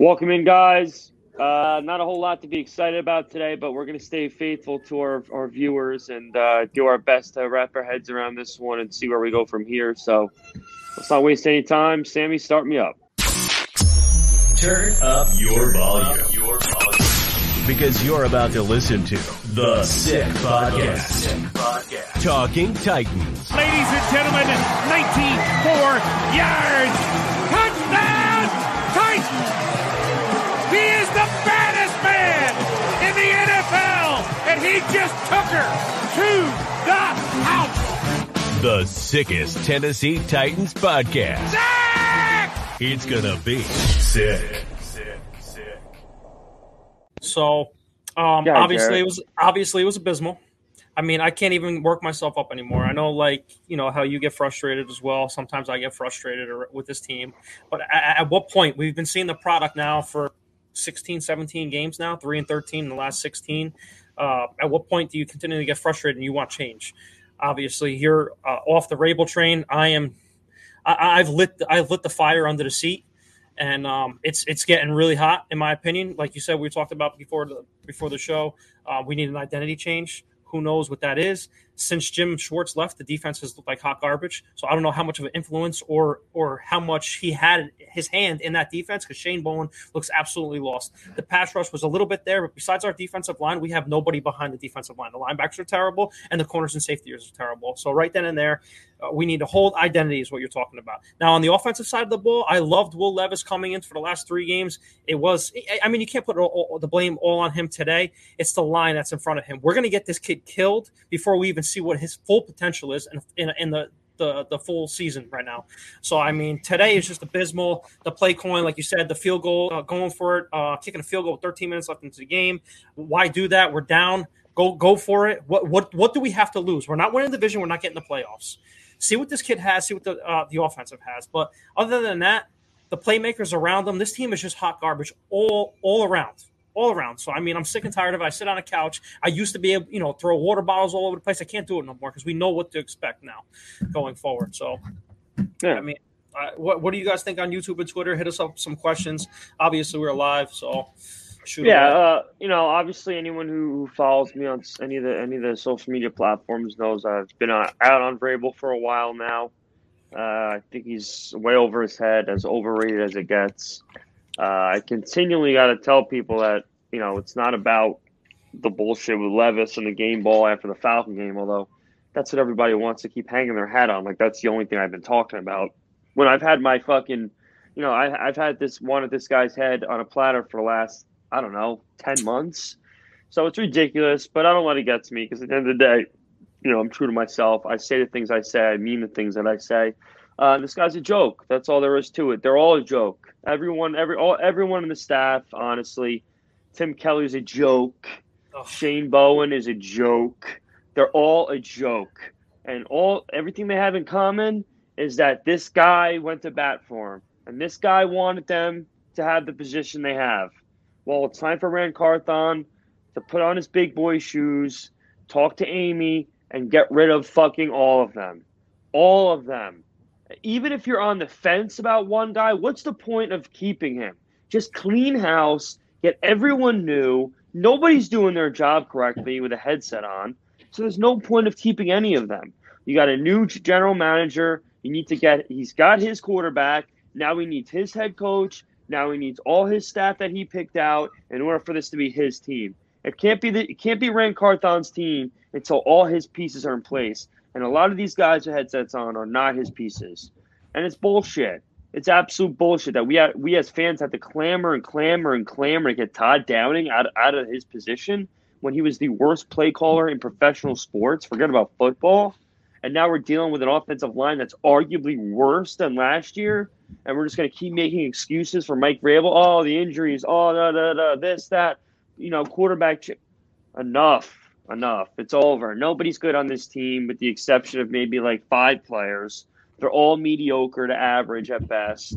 Welcome in, guys. Uh, not a whole lot to be excited about today, but we're going to stay faithful to our, our viewers and uh, do our best to wrap our heads around this one and see where we go from here. So let's not waste any time. Sammy, start me up. Turn up your volume. Your volume. Because you're about to listen to The Sick Podcast. Talking Titans. Ladies and gentlemen, 94 yards. He just took her to the house. The sickest Tennessee Titans podcast. Zach! It's gonna be sick. Sick, sick. So, um, Yeah, obviously Garrett. it was obviously it was abysmal. I mean, I can't even work myself up anymore. I know, like you know, how you get frustrated as well. Sometimes I get frustrated or- with this team. But at, at what point we've been seeing the product now for 16, 17 games now, three and thirteen in the last sixteen. Uh, at what point do you continue to get frustrated and you want change? Obviously, you're uh, off the Vrabel train. I am. I, I've lit. I've lit the fire under the seat and um, it's it's getting really hot in my opinion. Like you said, we talked about before the before the show. Uh, we need an identity change. Who knows what that is? Since Jim Schwartz left, the defense has looked like hot garbage. So I don't know how much of an influence or or how much he had his hand in that defense because Shane Bowen looks absolutely lost. The pass rush was a little bit there, but besides our defensive line, we have nobody behind the defensive line. The linebackers are terrible, and the corners and safeties are terrible. So right then and there, uh, we need to hold identity is what you're talking about. Now on the offensive side of the ball, I loved Will Levis coming in for the last three games. It was, I- mean, you can't put all, all- the blame all on him today. It's the line that's in front of him. We're going to get this kid killed before we even see what his full potential is in, in, in the. The, the full season right now. So, I mean, today is just abysmal. The play coin, like you said, the field goal, uh, going for it, uh, kicking a field goal with 13 minutes left into the game. Why do that? We're down. Go go for it. What what what do we have to lose? We're not winning the division. We're not getting the playoffs see what this kid has, see what the uh, the offensive has. But other than that, the playmakers around them, this team is just hot garbage all all around, all around. So I mean, I'm sick and tired of it. I sit on a couch. I used to be able, you know, throw water bottles all over the place. I can't do it no more because we know what to expect now going forward. So Yeah. I mean. Uh, what, what do you guys think on YouTube and Twitter? Hit us up with some questions. Obviously, we're live, so shoot. Yeah, uh, you know, obviously, anyone who follows me on any of the any of the social media platforms knows I've been on, out on Vrabel for a while now. Uh, I think he's way over his head, as overrated as it gets. Uh, I continually got to tell people that you know it's not about the bullshit with Levis and the game ball after the Falcon game, although that's what everybody wants to keep hanging their hat on. Like that's the only thing I've been talking about. When I've had my fucking, you know, I, I've had this one at this guy's head on a platter for the last I don't know, 10 months. So it's ridiculous, but I don't let it get to me because at the end of the day, you know, I'm true to myself. I say the things I say, I mean the things that I say. Uh, this guy's a joke. That's all there is to it. They're all a joke. Everyone, every, all, everyone in the staff, honestly. Tim Kelly's a joke. Shane Bowen is a joke. They're all a joke. And all everything they have in common is that this guy went to bat for him. And this guy wanted them to have the position they have. Well, it's time for Ran Carthon to put on his big boy shoes, talk to Amy, and get rid of fucking all of them. All of them. Even if you're on the fence about one guy, what's the point of keeping him? Just clean house, get everyone new. Nobody's doing their job correctly with a headset on. So there's no point of keeping any of them. You got a new general manager. You need to get, he's got his quarterback. Now he needs his head coach. Now he needs all his staff that he picked out in order for this to be his team. It can't be the, it can't be Ran Carthon's team until all his pieces are in place. And a lot of these guys with headsets on are not his pieces. And it's bullshit. It's absolute bullshit that we had, we as fans had to clamor and clamor and clamor to get Todd Downing out, out of his position when he was the worst play caller in professional sports. Forget about football. And now we're dealing with an offensive line that's arguably worse than last year. And we're just going to keep making excuses for Mike Vrabel. Oh, the injuries. Oh, da, da, da, this, that. You know, quarterback. Ch- enough. Enough. It's over. Nobody's good on this team, with the exception of maybe like five players. They're all mediocre to average at best.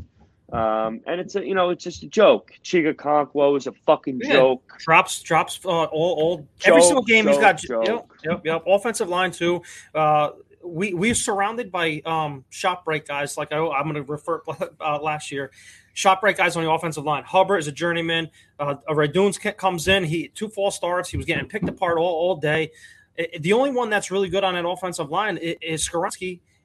Um, and it's a you know it's just a joke. Chig Okonkwo is a fucking Yeah. joke. drops drops uh, all, all every single game he's got joke. yep, yep yep offensive line too uh we we're surrounded by um shop break guys like I, i'm going to refer uh, last year shop break guys on the offensive line hubbard is a journeyman uh Radunz comes in he two false starts he was getting picked apart all, all day I- the only one that's really good on that offensive line is, is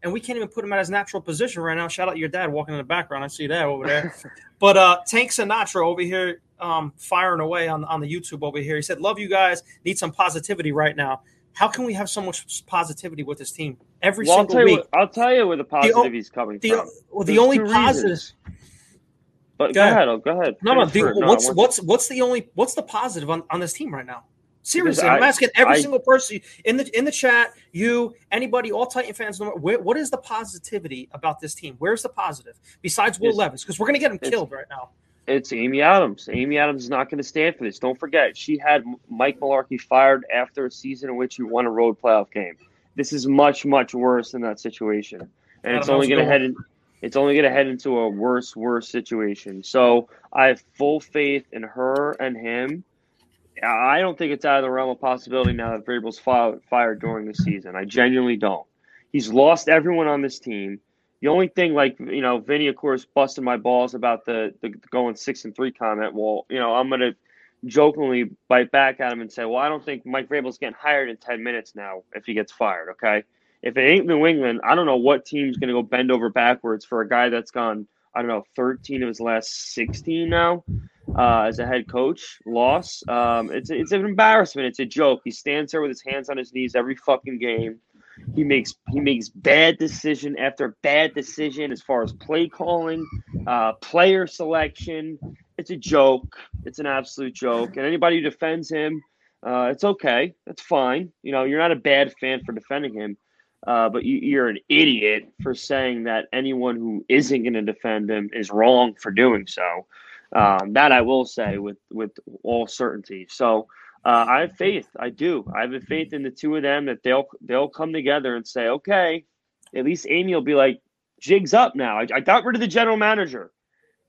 and we can't even put him at his natural position right now. Shout out your dad walking in the background. I see that over there. but uh, Tank Sinatra over here um, firing away on, on the YouTube over here. He said, Love you guys. Need some positivity right now. How can we have so much positivity with this team every Well, I'll single week? What, I'll tell you where the positivity positivity's coming the from. well, the There's only positive. But Go go, ahead. ahead. oh, Go ahead. No, no. The. No, what's what's what's the only what's the positive on, on this team right now? Seriously, I- I'm asking every I- single person in the in the chat, you, anybody, all Titan fans. Where, what is the positivity about this team? Where's the positive besides Will Levis? Because we're going to get him killed right now. It's Amy Adams. Amy Adams is not going to stand for this. Don't forget, she had Mike Mularkey fired after a season in which you won a road playoff game. This is much, much worse than that situation, and it's only going to head in. It's only going to head into a worse, worse situation. So I have full faith in her and him. I don't think it's out of the realm of possibility now that Vrabel's fired during the season. I genuinely don't. He's lost everyone on this team. The only thing, like you know, Vinny, of course, busted my balls about the the going six and three comment. Well, you know, I'm gonna jokingly bite back at him and say, well, I don't think Mike Vrabel's getting hired in ten minutes now if he gets fired. Okay, if it ain't New England, I don't know what team's gonna go bend over backwards for a guy that's gone. I don't know, 13 of his last 16 now uh, as a head coach. Loss. Um, it's it's an embarrassment. It's a joke. He stands there with his hands on his knees every fucking game. He makes he makes bad decision after bad decision as far as play calling, uh, player selection. It's a joke. It's an absolute joke. And anybody who defends him, uh, it's okay. That's fine. You know, you're not a bad fan for defending him, uh, but you, you're an idiot for saying that anyone who isn't going to defend him is wrong for doing so. Um, that I will say with with all certainty. So uh, I have faith. I do. I have a faith in the two of them that they'll they'll come together and say, okay, at least Amy will be like, jigs up now. I, I got rid of the general manager.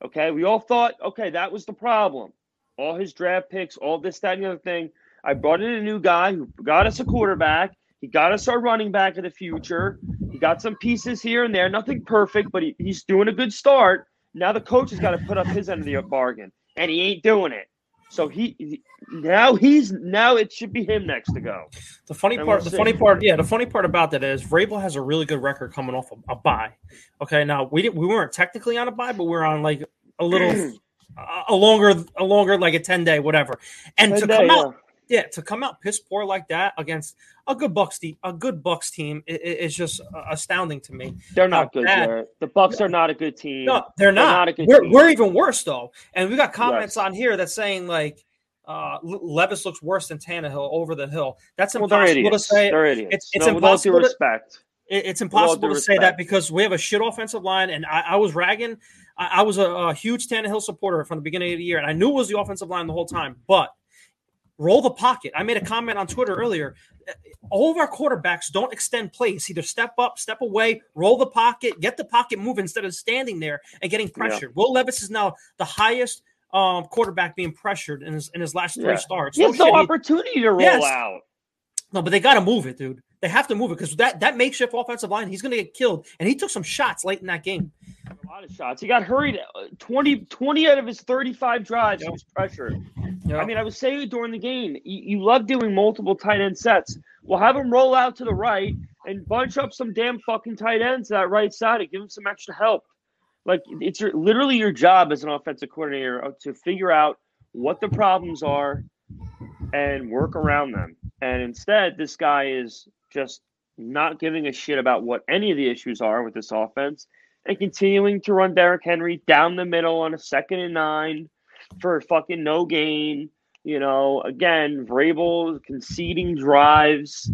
Okay, we all thought, okay, that was the problem. All his draft picks, all this, that, and the other thing. I brought in a new guy who got us a quarterback. He got us our running back of the future. He got some pieces here and there. Nothing perfect, but he, he's doing a good start. Now the coach has got to put up his end of the bargain, and he ain't doing it. So he, he now he's now it should be him next to go. The funny And part, we'll the see. funny part, yeah, the funny part about that is Vrabel has a really good record coming off a, a bye. Okay, now we didn't, we weren't technically on a bye, but we are on like a little, a, a longer, a longer like a ten day whatever. And to Ten come day, out, yeah, to come out piss poor like that against a good Bucs team, a good Bucs team i- i- is just uh, astounding to me. They're not How good. Jarrett. The Bucs are not a good team. No, they're not. not a good we're, team. we're even worse though, and we got comments Yes. on here that's saying like uh, Levis looks worse than Tannehill over the hill. That's well, they're impossible to say. They're idiots. It's- it's no, with all due impossible to- respect. It- It's impossible to say that because we have a shit offensive line, and I, I was ragging. I, I was a, a huge Tannehill supporter from the beginning of the year, and I knew it was the offensive line the whole time. But roll the pocket. I made a comment on Twitter earlier. All of our quarterbacks don't extend plays. Either step up, step away, roll the pocket, get the pocket move instead of standing there and getting pressured. Will Levis is now the highest um, quarterback being pressured in his in his last three Yeah. starts. He No has no shit, he- opportunity to roll Yes. out. no, but they got to move it, dude. They have to move it because that that makeshift offensive line, he's going to get killed. And he took some shots late in that game. A lot of shots. He got hurried uh, 20, 20 out of his 35 drives. He was pressured. Yeah. I mean, I was saying during the game. You, you love doing multiple tight end sets. Well, have him roll out to the right and bunch up some damn fucking tight ends to that right side and give him some extra help. Like it's your literally your job as an offensive coordinator uh, to figure out what the problems are and work around them. And instead, this guy is just not giving a shit about what any of the issues are with this offense and continuing to run Derrick Henry down the middle on a second and nine for fucking no gain. You know, again, Vrabel conceding drives.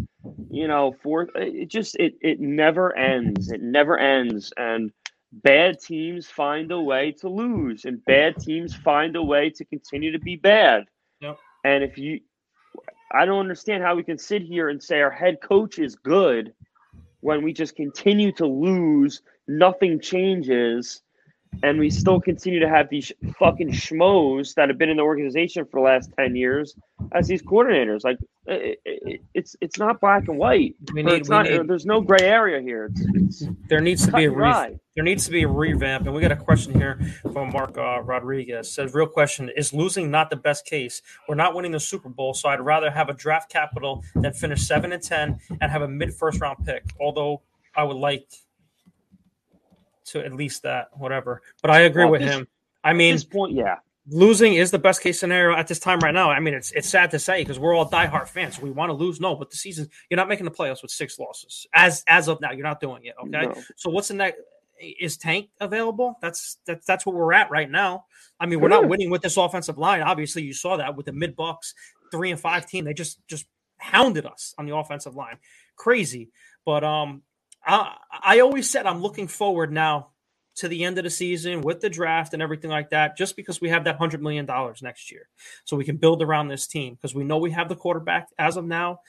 You know, fourth. It just it it never ends. It never ends. And bad teams find a way to lose, and bad teams find a way to continue to be bad. Yep. And if you, I don't understand how we can sit here and say our head coach is good when we just continue to lose, nothing changes, and we still continue to have these fucking schmoes that have been in the organization for the last 10 years as these coordinators. Like, it, it, it's it's not black and white. We need- we need- there's no gray area here. It's, it's There needs to be a re- there needs to be a revamp, and we got a question here from Mark uh, Rodriguez. Says, real question: Is losing not the best case? We're not winning the Super Bowl, so I'd rather have a draft capital than finish seven and ten and have a mid first round pick. Although I would like to at least that, whatever. But I agree Well, with him. I mean, this point, yeah. Losing is the best case scenario at this time right now. I mean, it's it's sad to say because we're all diehard fans. We want to lose, no, but the season you're not making the playoffs with six losses as as of now. You're not doing it. Okay, No. so what's the next? Is Tank available? That's that's that's what we're at right now. I mean, we're not winning with this offensive line. Obviously, you saw that with the mid Bucs three and five team. They just just hounded us on the offensive line. Crazy, but um, I I always said I'm looking forward now to the end of the season with the draft and everything like that, just because we have that hundred million dollars next year, so we can build around this team because we know we have the quarterback as of now.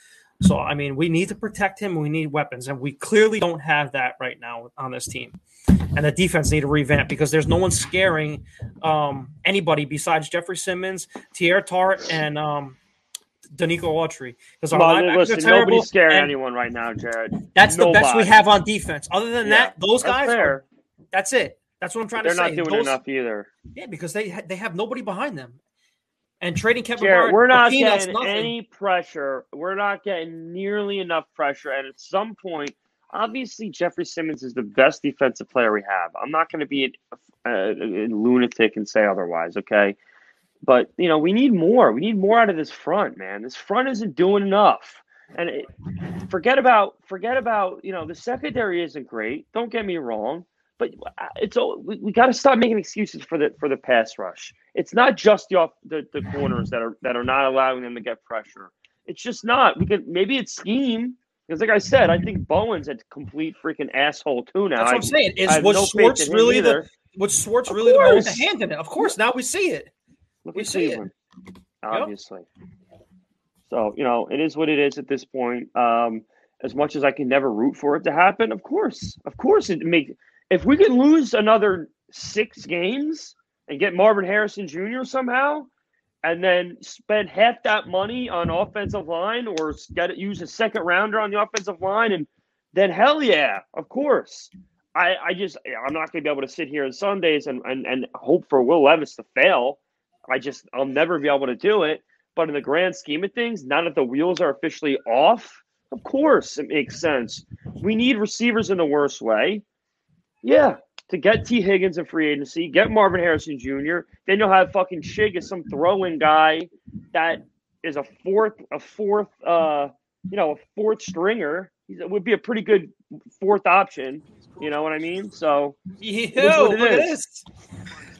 So I mean, we need to protect him. We need weapons, and we clearly don't have that right now on this team. And the defense need to revamp because there's no one scaring um, anybody besides Jeffrey Simmons, Teair Tart, and um, Denico Autry. Because our Well, linebackers listen, are terrible. nobody's scaring anyone right now, Jared. That's the best we have on defense. Other than Yeah, that, those guys are. That's it. That's what I'm trying to say. They're not doing Those- enough either. Yeah, because they they have nobody behind them. And trading Kevin Byard, we're not getting any pressure. We're not getting nearly enough pressure. And at some point, obviously, Jeffrey Simmons is the best defensive player we have. I'm not going to be a, a, a lunatic and say otherwise, okay? But, you know, we need more. We need more out of this front, man. This front isn't doing enough. And it, forget about forget about you know the secondary isn't great. Don't get me wrong, but it's all we, we got to stop making excuses for the for the pass rush. It's not just the off the, the corners that are that are not allowing them to get pressure. It's just not. We could maybe it's scheme because, like I said, I think Bowen's a complete freaking asshole too now. That's what I'm saying. Is was no Schwartz really the either. was Schwartz Of really the one with the course. hand in it? Of course, now we see it. Look We see it. Cleveland, obviously. So you know, it is what it is at this point. Um, as much as I can never root for it to happen, of course, of course, it makes. If we can lose another six games and get Marvin Harrison Jr. somehow, and then spend half that money on offensive line, or get it use a second rounder on the offensive line, and then hell yeah, of course. I, I just I'm not to be able to sit here on Sundays and, and, and hope for Will Levis to fail. I just I'll never be able to do it. But in the grand scheme of things, now that the wheels are officially off, of course it makes sense. We need receivers in the worst way. Yeah, to get Tee Higgins in free agency, get Marvin Harrison Jr. Then you'll have fucking Chig as some throw-in guy that is a fourth, a fourth, uh, you know, a fourth stringer. He's, it would be a pretty good fourth option. You know what I mean? So Yeah, what look at this.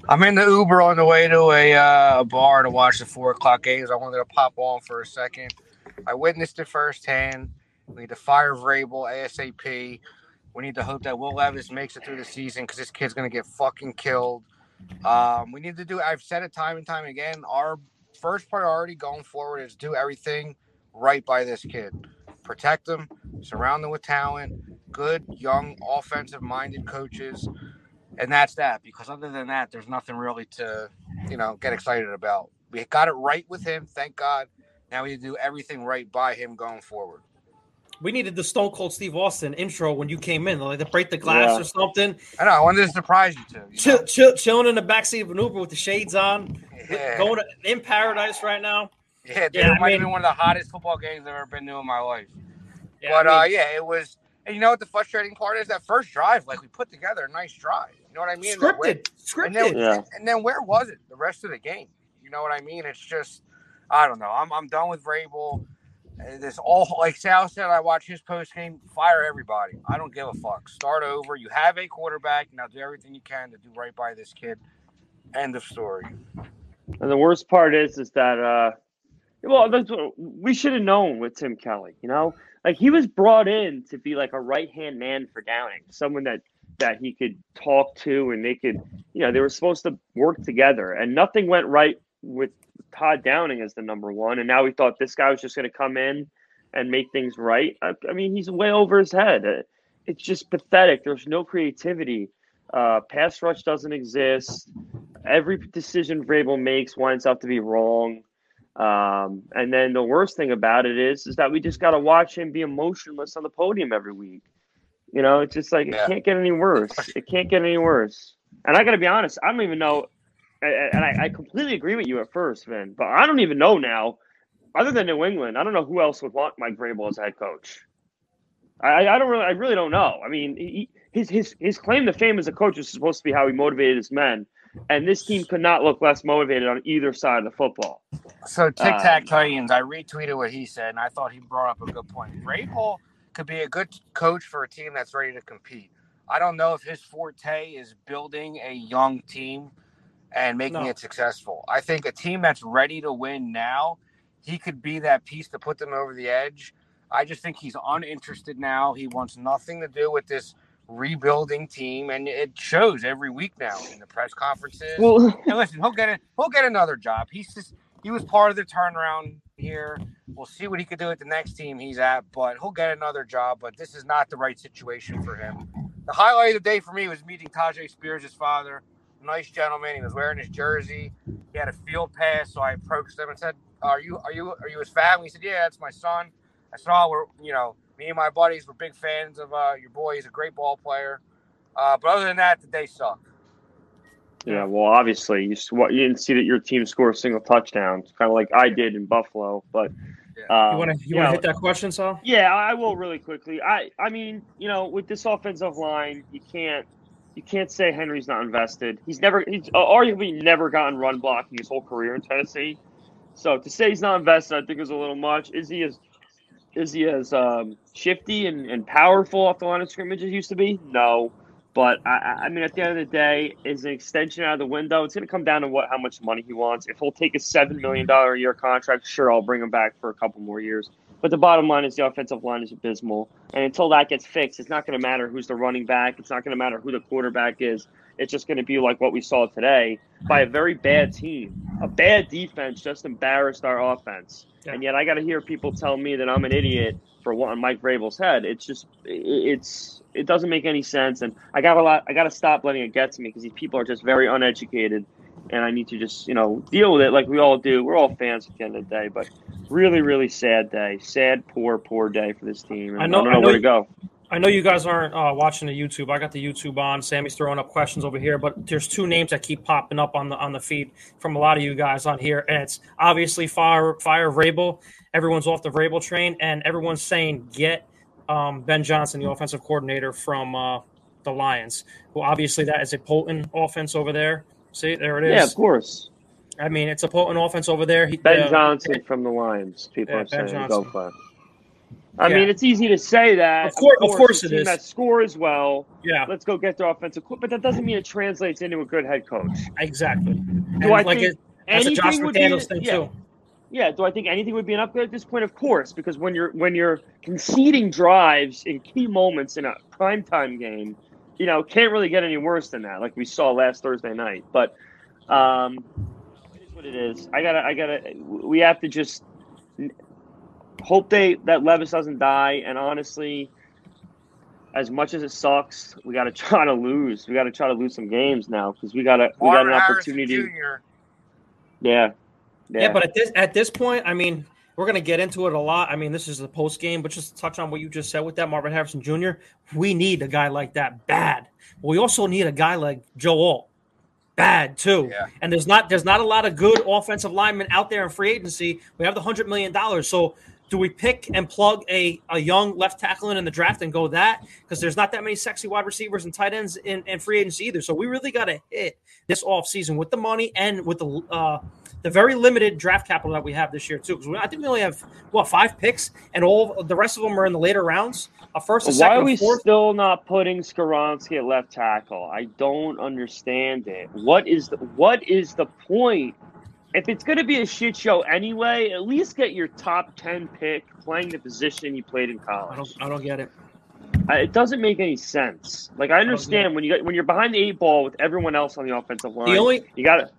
I'm in the Uber on the way to a, uh, a bar to watch the four o'clock games. I wanted to pop on for a second. I witnessed it firsthand. We need to fire Vrabel ASAP. We need to hope that Will Levis makes it through the season because this kid's gonna get fucking killed. Um, we need to do. I've said it time and time again. Our first priority going forward is do everything right by this kid. Protect him, surround him with talent, good young offensive-minded coaches and that's that because other than that there's nothing really to you know get excited about we got it right with him thank god now we to do everything right by him going forward We needed the Stone Cold Steve Austin intro when you came in, like to break the glass Yeah. or something. i know i wanted to surprise you too you Chill, chill, chilling in the backseat of an Uber with the shades on, yeah, going to, in paradise right now. yeah, dude, Yeah, it I might mean- have been one of the hottest football games i've ever been to in my life Yeah, but I uh yeah it was and you know what the frustrating part is that first drive like we put together a nice drive you know what i mean And then where- scripted, and then, scripted. Yeah. and then where was it the rest of the game? You know what I mean? It's just, I don't know. I'm, I'm done with Vrabel. This all like Sal said. I watch his post game. Fire everybody. I don't give a fuck. Start over. You have a quarterback. Now do everything you can to do right by this kid. End of story. And the worst part is, is that, uh, well, that's we should have known with Tim Kelly. You know, like he was brought in to be like a right hand man for Downing, someone that that he could talk to, and they could, you know, they were supposed to work together, and nothing went right with Todd Downing as the number one, and now we thought this guy was just going to come in and make things right. I, I, mean, he's way over his head. It's just pathetic. There's no creativity. Uh, pass rush doesn't exist. Every decision Vrabel makes winds up to be wrong. Um, and then the worst thing about it is, is that we just got to watch him be emotionless on the podium every week. You know, it's just like yeah. it can't get any worse. It can't get any worse. And I got to be honest, I don't even know. And I, I completely agree with you at first, Vin, but I don't even know now. Other than New England, I don't know who else would want Mike Vrabel as head coach. I, I don't really, I really don't know. I mean, he, his his his claim to fame as a coach is supposed to be how he motivated his men, and this team could not look less motivated on either side of the football. So Tic Tac um, Titans, I retweeted what he said, and I thought he brought up a good point. Vrabel could be a good coach for a team that's ready to compete. I don't know if his forte is building a young team and making no. it successful. I think a team that's ready to win now, he could be that piece to put them over the edge. I just think he's uninterested now. He wants nothing to do with this rebuilding team, and it shows every week now in the press conferences. Well, and listen, he'll get it. He'll get another job. He's just he was part of the turnaround here. We'll see what he could do at the next team he's at, but he'll get another job. But this is not the right situation for him. The highlight of the day for me was meeting Tyjae Spears' father. Nice gentleman. He was wearing his jersey. He had a field pass, so I approached him and said, "Are you are you are you his family?" He said, "Yeah, that's my son." I said, "Oh, we're you know me and my buddies were big fans of uh, your boy. He's a great ball player. Uh, but other than that, the day sucked." Yeah, well, obviously you you didn't see that your team scored a single touchdown. It's kind of like I did in Buffalo, but um, you want to you, want to hit that question, Sal? Yeah, I will really quickly. I I mean, you know, with this offensive line, you can't you can't say Henry's not invested. He's never he's arguably never gotten run blocking his whole career in Tennessee. So to say he's not invested, I think is a little much. Is he as is he as um, shifty and, and powerful off the line of scrimmage as he used to be? No. But I, I mean, at the end of the day, is an extension out of the window. It's going to come down to what how much money he wants. If he'll take a seven million dollar a year contract, sure, I'll bring him back for a couple more years. But the bottom line is the offensive line is abysmal, and until that gets fixed, it's not going to matter who's the running back. It's not going to matter who the quarterback is. It's just going to be like what we saw today by a very bad team. A bad defense just embarrassed our offense, yeah. and yet I got to hear people tell me that I'm an idiot for what on Mike Vrabel's head. It's just it's it doesn't make any sense, and I got a lot. I got to stop letting it get to me because these people are just very uneducated, and I need to just you know deal with it like we all do. We're all fans at the end of the day, but really, really sad day, sad, poor, poor day for this team. I, know, I don't know, I know where to go. I know you guys aren't uh, watching the YouTube. I got the YouTube on. Sammy's throwing up questions over here, but there's two names that keep popping up on the on the feed from a lot of you guys on here, and it's obviously Fire Fire Vrabel. Everyone's off the Vrabel train, and everyone's saying get um, Ben Johnson, the offensive coordinator from uh, the Lions, Well, obviously that is a potent offense over there. See, there it is. Yeah, of course. I mean, it's a potent offense over there. He, ben uh, Johnson from the Lions. People yeah, are saying Johnson. go for. I yeah. mean, it's easy to say that. Of course, of course, of course it is. That score as well. Yeah. Let's go get their offensive, but that doesn't mean it translates into a good head coach. Exactly. Do and I like think it, that's a Josh McDaniels thing yeah. too. Yeah. Do I think anything would be an upgrade at this point? Of course, because when you're when you're conceding drives in key moments in a primetime game, you know, can't really get any worse than that, like we saw last Thursday night. But um, it is what it is. I gotta, I gotta. We have to just hope they that Levis doesn't die. And honestly, as much as it sucks, we got to try to lose. We got to try to lose some games now because we got to we got an opportunity. Yeah. yeah. Yeah, but at this at this point, I mean, we're going to get into it a lot. I mean, this is the post game, but just touch on what you just said with that Marvin Harrison Jr. We need a guy like that bad. But we also need a guy like Joe Alt bad too. Yeah. And there's not there's not a lot of good offensive linemen out there in free agency. We have the hundred million dollars, so do we pick and plug a, a young left tackle in, in the draft and go that? Because there's not that many sexy wide receivers and tight ends in, in free agency either. So we really got to hit this offseason with the money and with the uh, the very limited draft capital that we have this year too. Because I think we only have what five picks, and all the rest of them are in the later rounds. A first, a Why are we fourth. still not putting Skoronski at left tackle? I don't understand it. What is the what is the point? If it's going to be a shit show anyway, at least get your top ten pick playing the position you played in college. I don't, I don't get it. I- it doesn't make any sense. Like I understand when you get, when you're behind the eight ball with everyone else on the offensive line, The only you got to.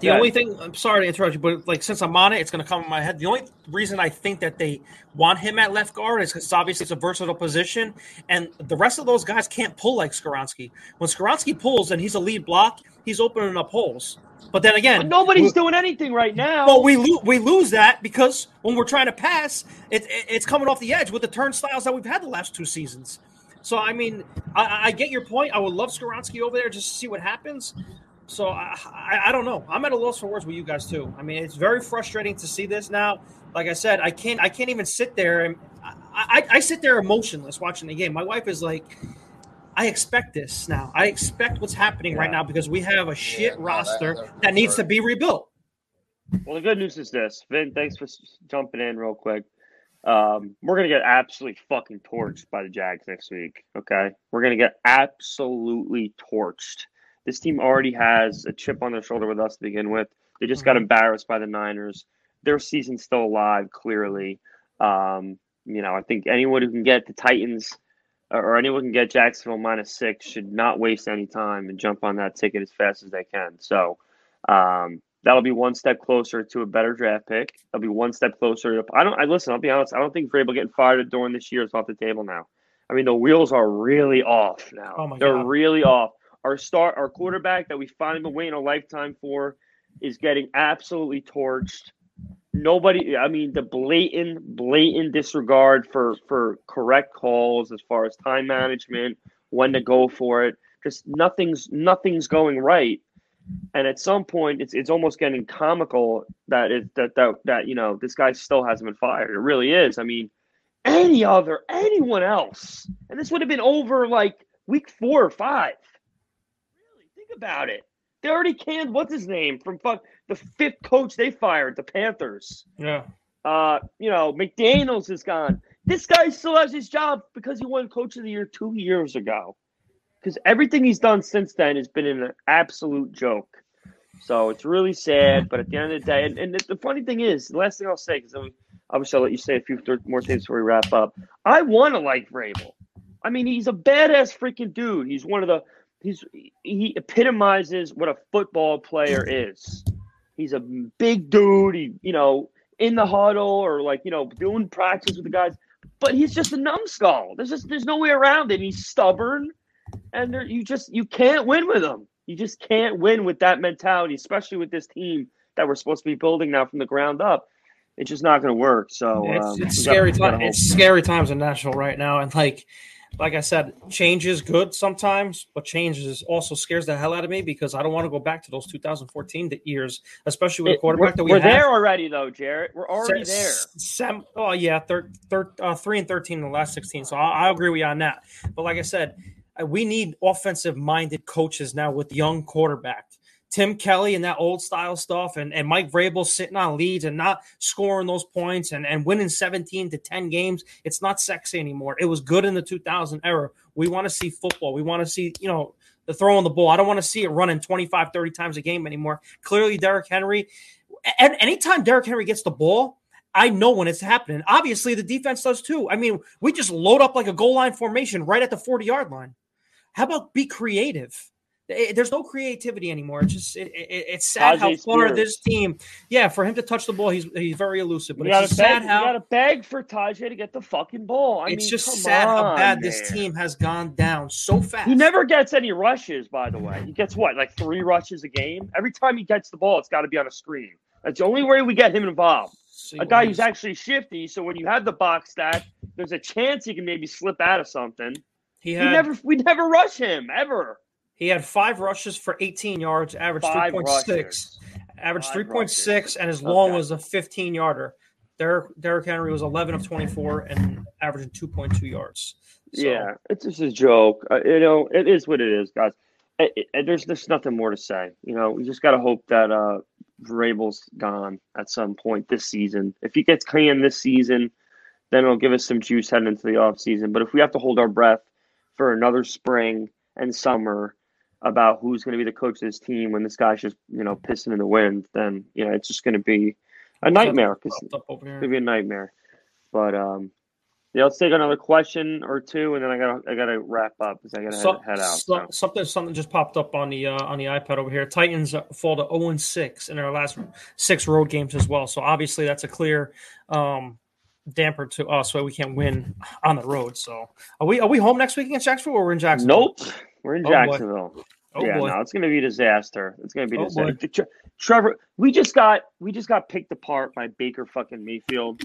The Yeah. only thing I'm sorry to interrupt you, but like since I'm on it, it's going to come in my head. The only reason I think that they want him at left guard is because obviously it's a versatile position, and the rest of those guys can't pull like Skoronski. When Skoronski pulls and he's a lead block, he's opening up holes. But then again, But nobody's doing anything right now. Well, we lose we lose that because when we're trying to pass, it, it- it's coming off the edge with the turnstiles that we've had the last two seasons. So I mean, I, I get your point. I would love Skoronski over there just to see what happens. So I, I I don't know. I'm at a loss for words with you guys too. I mean, it's very frustrating to see this now. Like I said, I can't I can't even sit there and I, I, I sit there emotionless watching the game. My wife is like. I expect this now. I expect what's happening right now because we have a shit no, roster that- that needs to be rebuilt. Well, the good news is this, Vin. Thanks for jumping in real quick. Um, we're gonna get absolutely fucking torched by the Jags next week. Okay, we're gonna get absolutely torched. This team already has a chip on their shoulder with us to begin with. They just got Mhm. embarrassed by the Niners. Their season's still alive, clearly. Um, you know, I think anyone who can get the Titans or anyone can get Jacksonville minus six should not waste any time and jump on that ticket as fast as they can. So um, that'll be one step closer to a better draft pick. That'll be one step closer. To, I don't. I listen. I'll be honest. I don't think Vrabel getting fired during this year is off the table now. I mean, the wheels are really off now. Oh my They're God. really off. Our start, our quarterback that we finally been waiting a lifetime for, is getting absolutely torched. Nobody. I mean, the blatant, blatant disregard for for correct calls as far as time management, when to go for it. Just nothing's nothing's going right and at some point it's it's almost getting comical that it that that that you know this guy still hasn't been fired. It really is. I mean, any other anyone else, and this would have been over like week four or five. Really, think about it. They already canned what's his name from fuck the fifth coach they fired, the Panthers. Yeah. Uh, you know, McDaniels is gone. This guy still has his job because he won Coach of the Year two years ago. Because everything he's done since then has been an absolute joke. So it's really sad. But at the end of the day, and, and the, funny thing is, the last thing I'll say, because obviously I'll let you say a few th- more things before we wrap up. I want to like Vrabel. I mean, he's a badass freaking dude. He's one of the he's he epitomizes what a football player is. He's a big dude. He you know in the huddle or like you know doing practice with the guys. But he's just a numbskull. There's just there's no way around it. He's stubborn, and there, you just you can't win with him. You just can't win with that mentality, especially with this team that we're supposed to be building now from the ground up. It's just not going to work. So it's, um, it's scary time. It's scary times in Nashville right now, and like, like I said, change is good sometimes, but change is also scares the hell out of me because I don't want to go back to those 2014 years, especially with a quarterback that we we're have. there already, though, Jarrett. We're already Se- there. Sem, oh yeah, thir, thir, uh, three and thirteen in the last sixteen. So I, I agree with you on that. But like I said, we need offensive-minded coaches now with young quarterback. Tim Kelly and that old style stuff, and, and Mike Vrabel sitting on leads and not scoring those points and, and winning 17 to 10 games. It's not sexy anymore. It was good in the 2000 era. We want to see football. We want to see, you know, the throwing the ball. I don't want to see it running 25, 30 times a game anymore. Clearly, Derrick Henry, and anytime Derrick Henry gets the ball, I know when it's happening. Obviously, the defense does too. I mean, we just load up like a goal line formation right at the 40 yard line. How about be creative? Eh, There's no creativity anymore. It's just it, it, it's sad how far Spears. this team. Yeah, for him to touch the ball, he's he's very elusive. But You it's just beg, sad you gotta beg for Tyjae to get the fucking ball. I it's mean, just sad how on, bad this team has gone down so fast. He never gets any rushes, by the way. He gets what, like three rushes a game? Every time he gets the ball, it's got to be on a screen. That's the only way we get him involved. See A guy who's actually shifty, so when you have the box stack, there's a chance he can maybe slip out of something. he We had never, we never rush him ever. He had five rushes for 18 yards, average Five 3.6. rushes. averaged Five 3.6 and his long Okay. was a 15 yarder Derrick, Derrick Henry was 11 of 24 and averaging 2.2 yards So, Yeah, it's just a joke. Uh, you know, it is what it is, guys. It, it- there's there's nothing more to say. You know, we just got to hope that uh, Vrabel's gone at some point this season. If he gets clean this season, then it'll give us some juice heading into the off season. But if we have to hold our breath for another spring and summer about who's going to be the coach of this team when this guy's just you know pissing in the wind, then you know it's just going to be a nightmare. 'cause here. It'd be a nightmare. But um, Yeah, let's take another question or two, and then I gotta I gotta wrap up because I gotta So- head, head out. so- so. something something just popped up on the uh, on the iPad over here. Titans fall to 0 and 6 in their last six road games as well. So obviously that's a clear um, damper to us why we can't win on the road. So are we are we home next week against Jacksonville or we're in Jacksonville? Nope, we're in Oh, boy. Jacksonville. Oh yeah, boy. no, it's gonna be a disaster. It's gonna be a Oh, disaster. Tre- Trevor, we just got we just got picked apart by Baker fucking Mayfield.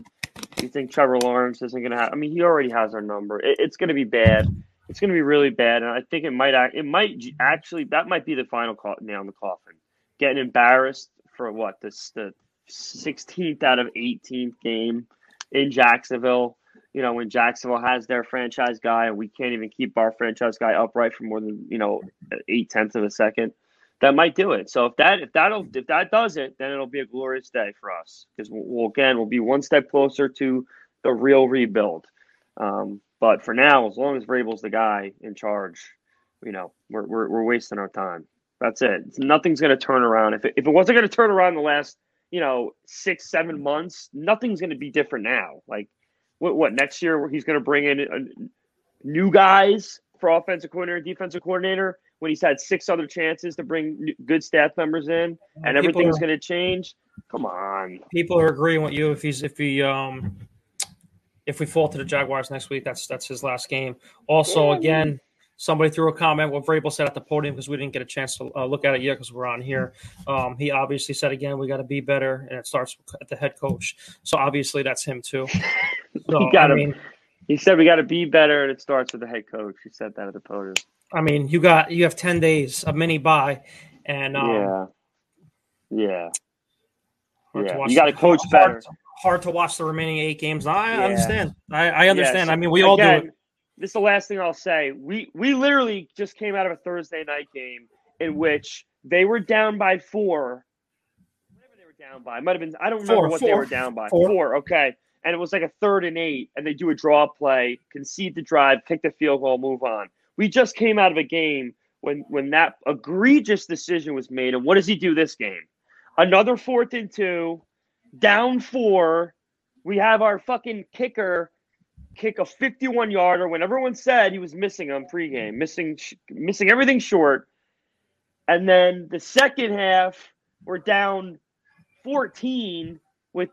You think Trevor Lawrence isn't gonna have? I mean, he already has our number. It, it's gonna be bad. It's gonna be really bad, and I think it might act. It might actually that might be the final call, nail in the coffin. Getting embarrassed for what this the 16th out of 18th game in Jacksonville. You know, when Jacksonville has their franchise guy and we can't even keep our franchise guy upright for more than, you know, eight tenths of a second, that might do it. So if that if that'll if that does it, then it'll be a glorious day for us because we'll, we'll again we'll be one step closer to the real rebuild. Um, but for now, as long as Vrabel's the guy in charge, you know, we're we're, we're wasting our time. That's it. Nothing's going to turn around. If it, if it wasn't going to turn around the last, you know, six seven months, nothing's going to be different now. Like what what next year where he's going to bring in uh, new guys for offensive coordinator, and defensive coordinator when he's had six other chances to bring new- good staff members in, and everything's going to change. Come on. people are agreeing with you if he's if he um if we fall to the Jaguars next week, that's that's his last game. Also, Yeah. again, somebody threw a comment what Vrabel said at the podium because we didn't get a chance to uh, look at it yet because we're on here. Um, he obviously said again we got to be better, and it starts at the head coach. So obviously that's him too. So, You gotta- I mean, He said we got to be better, and it starts with the head coach. He said that at the podium. I mean, you got you have ten days of mini buy, and um, yeah, yeah, hard to yeah. You got to coach hard- better. Hard to watch the remaining eight games. I Yeah. understand. I, I understand. I mean, we all do it. This is the last thing I'll say. We we literally just came out of a Thursday night game in mm-hmm. which they were down by four. Whatever they were down by, it might have been. I don't remember Four, what they were down by. four. okay. And it was like a third and eight, and they do a draw play, concede the drive, kick the field goal, move on. We just came out of a game when when that egregious decision was made. And what does he do this game? Another fourth and two, down four. We have our fucking kicker kick a 51 yarder when everyone said he was missing them pregame, missing missing everything short. And then the second half, we're down 14 with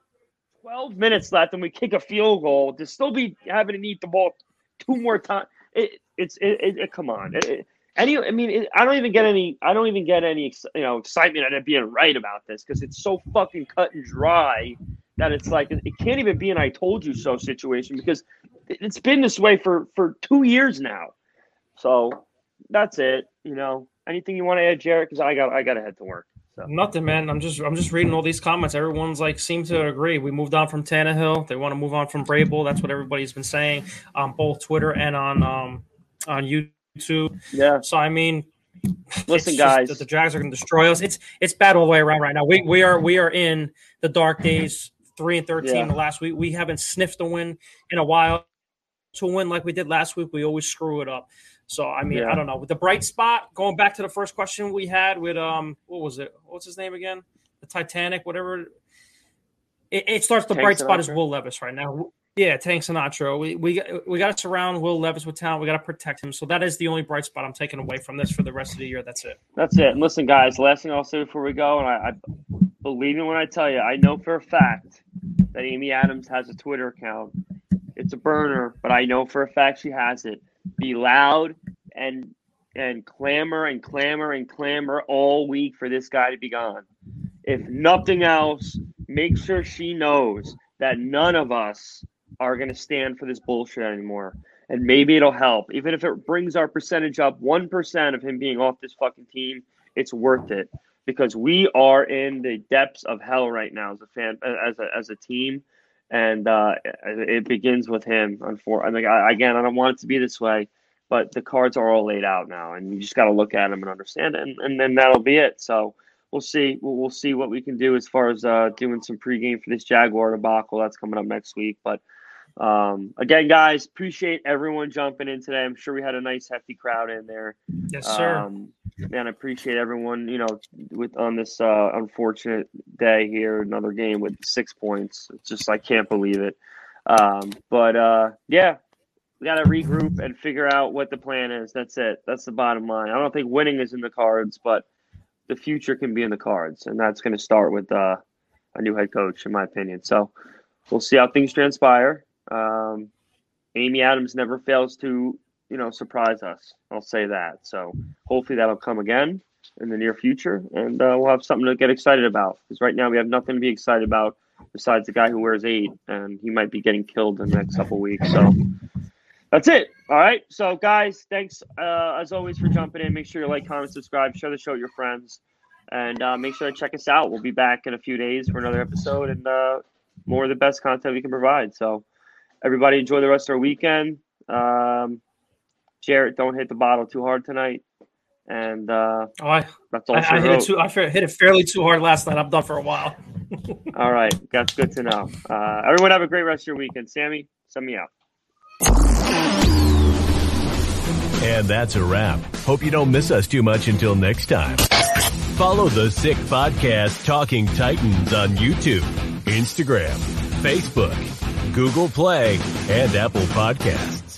12 minutes left, and we kick a field goal to still be having to eat the ball two more times. It, it's it, it, come on. It- any, I mean, I don't even get any. I don't even get any, you know, excitement at being right about this because it's so fucking cut and dry that it's like it can't even be an "I told you so" situation because it- it's been this way for for two years now. So that's it. You know, anything you want to add, Jared? Because I got I got to head to work. So Nothing, man. I'm just I'm just reading all these comments. Everyone's like seems to agree. We moved on from Tannehill. They want to move on from Vrabel. That's what everybody's been saying on both Twitter and on um on YouTube. yeah, So I mean, listen, guys. that the Jags are going to destroy us. It's it's bad all the way around right now. We we are we are in the dark days. Three and thirteen Yeah. the last week. We haven't sniffed a win in a while. To win like we did last week, we always screw it up. So I mean, Yeah. I don't know. With the bright spot, going back to the first question we had with um, what was it? What's his name again? The Titanic, whatever. It, it starts. The bright spot is Will Levis right now. Yeah, Tank Sinatra. We we we got to surround Will Levis with talent. We got to protect him. So that is the only bright spot I'm taking away from this for the rest of the year. That's it. That's it. And listen, guys, last thing I'll say before we go, and I, I believe me when I tell you, I know for a fact that Amy Adams has a Twitter account. It's a burner, but I know for a fact she has it. Be loud and and clamor and clamor and clamor all week for this guy to be gone. If nothing else, make sure she knows that none of us are going to stand for this bullshit anymore. And maybe it'll help. Even if it brings our percentage up 1% of him being off this fucking team, it's worth it because we are in the depths of hell right now as a fan, as a, as a team. And uh, it begins with him. Unfortunately, I, again, I don't want it to be this way, but the cards are all laid out now, and you just got to look at them and understand it, and, and then that'll be it. So we'll see. We'll, see what we can do as far as uh, doing some pregame for this Jaguar debacle that's coming up next week. But um, again, guys, appreciate everyone jumping in today. I'm sure we had a nice hefty crowd in there. Yes, sir. Um, man, I appreciate everyone. You know, with on this uh, unfortunate day here, another game with six points. It's just I can't believe it. Um, but uh, yeah, we got to regroup and figure out what the plan is. That's it. That's the bottom line. I don't think winning is in the cards, but the future can be in the cards, and that's going to start with uh, a new head coach, in my opinion. So we'll see how things transpire. Um, Amy Adams never fails to, you know, surprise us. I'll say that. So hopefully that'll come again in the near future, and uh, we'll have something to get excited about. Because right now we have nothing to be excited about besides the guy who wears eight, and he might be getting killed in the next couple weeks. So that's it. All right. So guys, thanks uh, as always for jumping in. Make sure you like, comment, subscribe, share the show with your friends, and uh, make sure to check us out. We'll be back in a few days for another episode and uh, more of the best content we can provide. So everybody enjoy the rest of our weekend. Um, Jarett, don't hit the bottle too hard tonight. And uh, Oh, I, that's all. I, she I hit wrote. it too. I hit it fairly too hard last night. I'm done for a while. All right, that's good to know. Uh, everyone have a great rest of your weekend. Sammy, send me out. And that's a wrap. Hope you don't miss us too much until next time. Follow the Sick Podcast Talking Titans on YouTube, Instagram, Facebook, Google Play, and Apple Podcasts.